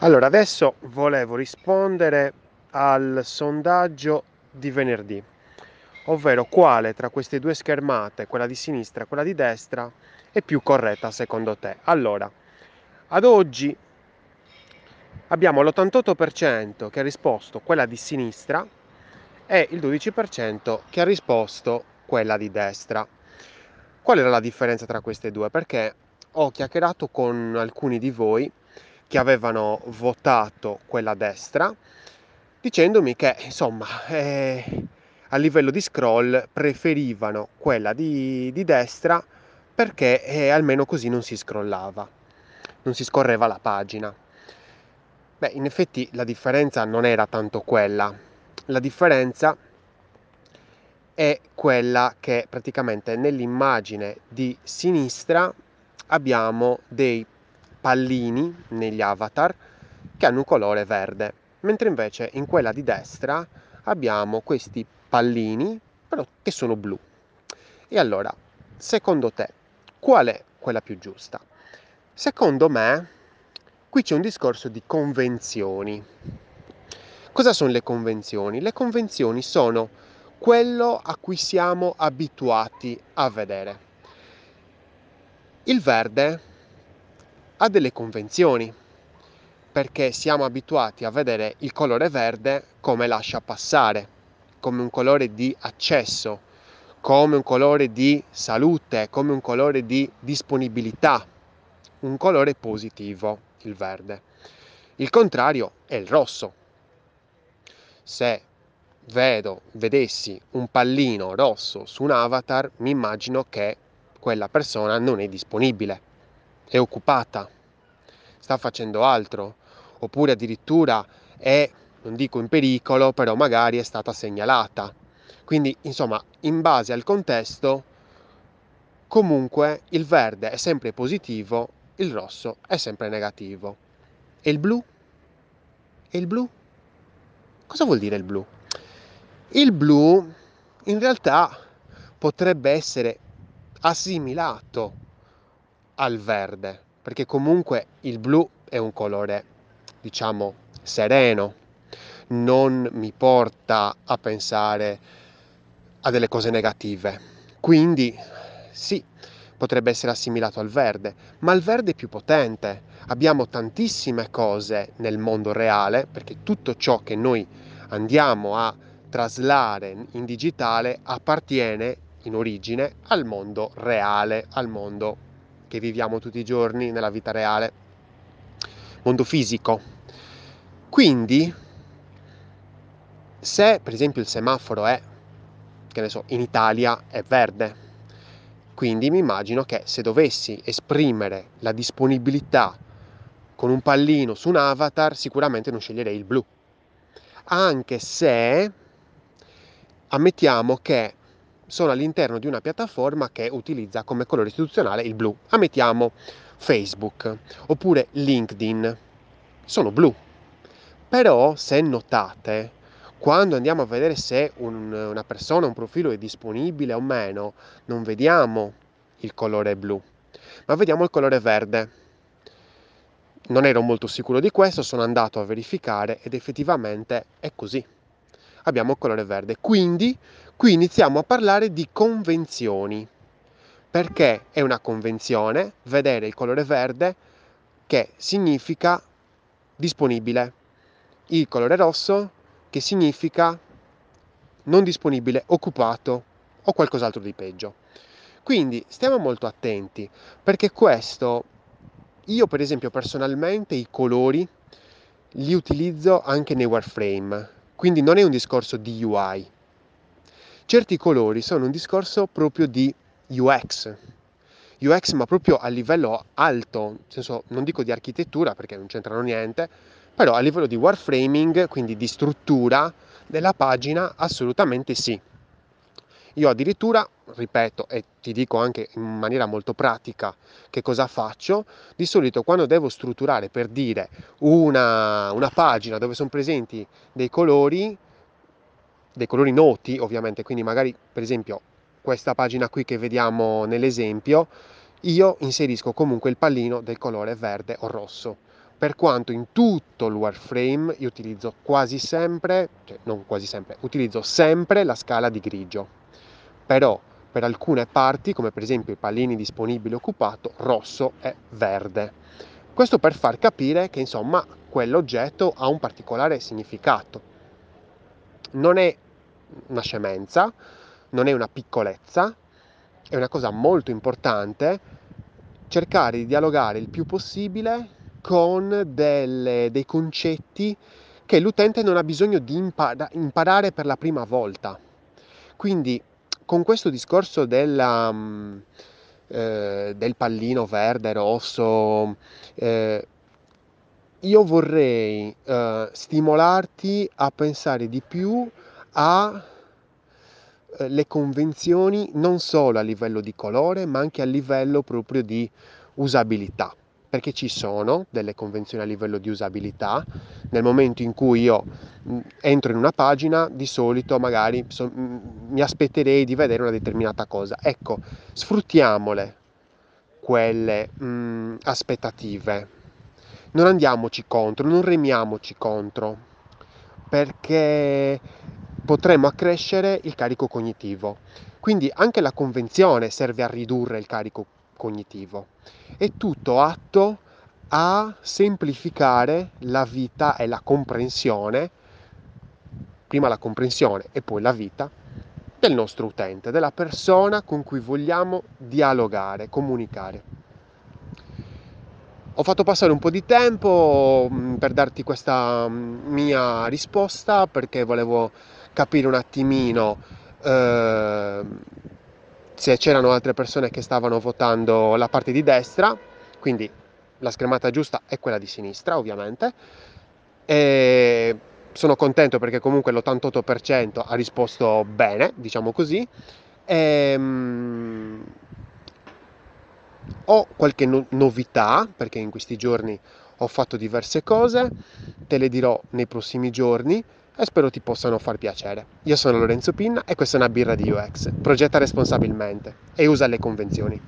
Allora, adesso volevo rispondere al sondaggio di venerdì, ovvero quale tra queste due schermate, quella di sinistra e quella di destra, è più corretta secondo te. Allora, ad oggi abbiamo l'88% che ha risposto quella di sinistra e il 12% che ha risposto quella di destra. Qual era la differenza tra queste due? Perché ho chiacchierato con alcuni di voi che avevano votato quella destra, dicendomi che insomma eh, a livello di scroll preferivano quella di, di destra perché eh, almeno così non si scrollava, non si scorreva la pagina. Beh, in effetti la differenza non era tanto quella, la differenza è quella che praticamente nell'immagine di sinistra abbiamo dei pallini negli avatar che hanno un colore verde, mentre invece in quella di destra abbiamo questi pallini però che sono blu. E allora, secondo te, qual è quella più giusta? Secondo me, qui c'è un discorso di convenzioni. Cosa sono le convenzioni? Le convenzioni sono quello a cui siamo abituati a vedere. Il verde ha delle convenzioni, perché siamo abituati a vedere il colore verde come lascia passare, come un colore di accesso, come un colore di salute, come un colore di disponibilità, un colore positivo, il verde. Il contrario è il rosso. Se vedo, vedessi un pallino rosso su un avatar, mi immagino che quella persona non è disponibile è occupata, sta facendo altro, oppure addirittura è, non dico in pericolo, però magari è stata segnalata. Quindi, insomma, in base al contesto, comunque il verde è sempre positivo, il rosso è sempre negativo. E il blu? E il blu? Cosa vuol dire il blu? Il blu in realtà potrebbe essere assimilato al verde, perché comunque il blu è un colore, diciamo, sereno, non mi porta a pensare a delle cose negative. Quindi sì, potrebbe essere assimilato al verde, ma il verde è più potente. Abbiamo tantissime cose nel mondo reale, perché tutto ciò che noi andiamo a traslare in digitale appartiene in origine al mondo reale, al mondo che viviamo tutti i giorni nella vita reale, mondo fisico. Quindi, se per esempio il semaforo è, che ne so, in Italia è verde, quindi mi immagino che se dovessi esprimere la disponibilità con un pallino su un avatar, sicuramente non sceglierei il blu. Anche se ammettiamo che sono all'interno di una piattaforma che utilizza come colore istituzionale il blu. Ammettiamo Facebook oppure LinkedIn. Sono blu. Però se notate, quando andiamo a vedere se un, una persona, un profilo è disponibile o meno, non vediamo il colore blu, ma vediamo il colore verde. Non ero molto sicuro di questo, sono andato a verificare ed effettivamente è così abbiamo colore verde. Quindi qui iniziamo a parlare di convenzioni. Perché è una convenzione vedere il colore verde che significa disponibile. Il colore rosso che significa non disponibile, occupato o qualcos'altro di peggio. Quindi stiamo molto attenti perché questo, io per esempio personalmente i colori li utilizzo anche nei Warframe, quindi non è un discorso di UI. Certi colori sono un discorso proprio di UX. UX ma proprio a livello alto, nel senso non dico di architettura perché non c'entrano niente, però a livello di warframing, quindi di struttura della pagina, assolutamente sì. Io addirittura, ripeto, e ti dico anche in maniera molto pratica che cosa faccio, di solito quando devo strutturare per dire una, una pagina dove sono presenti dei colori, dei colori noti ovviamente, quindi magari per esempio questa pagina qui che vediamo nell'esempio, io inserisco comunque il pallino del colore verde o rosso. Per quanto in tutto il wireframe io utilizzo quasi sempre, cioè non quasi sempre, utilizzo sempre la scala di grigio, però per alcune parti, come per esempio i pallini disponibili occupato, rosso e verde. Questo per far capire che insomma quell'oggetto ha un particolare significato. Non è una scemenza, non è una piccolezza, è una cosa molto importante cercare di dialogare il più possibile con delle, dei concetti che l'utente non ha bisogno di impara, imparare per la prima volta. Quindi con questo discorso della, um, eh, del pallino verde, rosso, eh, io vorrei eh, stimolarti a pensare di più alle eh, convenzioni non solo a livello di colore ma anche a livello proprio di usabilità perché ci sono delle convenzioni a livello di usabilità. Nel momento in cui io entro in una pagina, di solito magari so, mh, mi aspetterei di vedere una determinata cosa. Ecco, sfruttiamole quelle mh, aspettative. Non andiamoci contro, non remiamoci contro, perché potremmo accrescere il carico cognitivo. Quindi anche la convenzione serve a ridurre il carico cognitivo. È tutto atto a semplificare la vita e la comprensione, prima la comprensione e poi la vita del nostro utente, della persona con cui vogliamo dialogare, comunicare. Ho fatto passare un po' di tempo mm, per darti questa mm, mia risposta perché volevo capire un attimino eh, se c'erano altre persone che stavano votando la parte di destra, quindi la schermata giusta è quella di sinistra ovviamente. E sono contento perché comunque l'88% ha risposto bene, diciamo così. E, um, ho qualche no- novità perché in questi giorni ho fatto diverse cose, te le dirò nei prossimi giorni e spero ti possano far piacere. Io sono Lorenzo Pinna e questa è una birra di UX. Progetta responsabilmente e usa le convenzioni.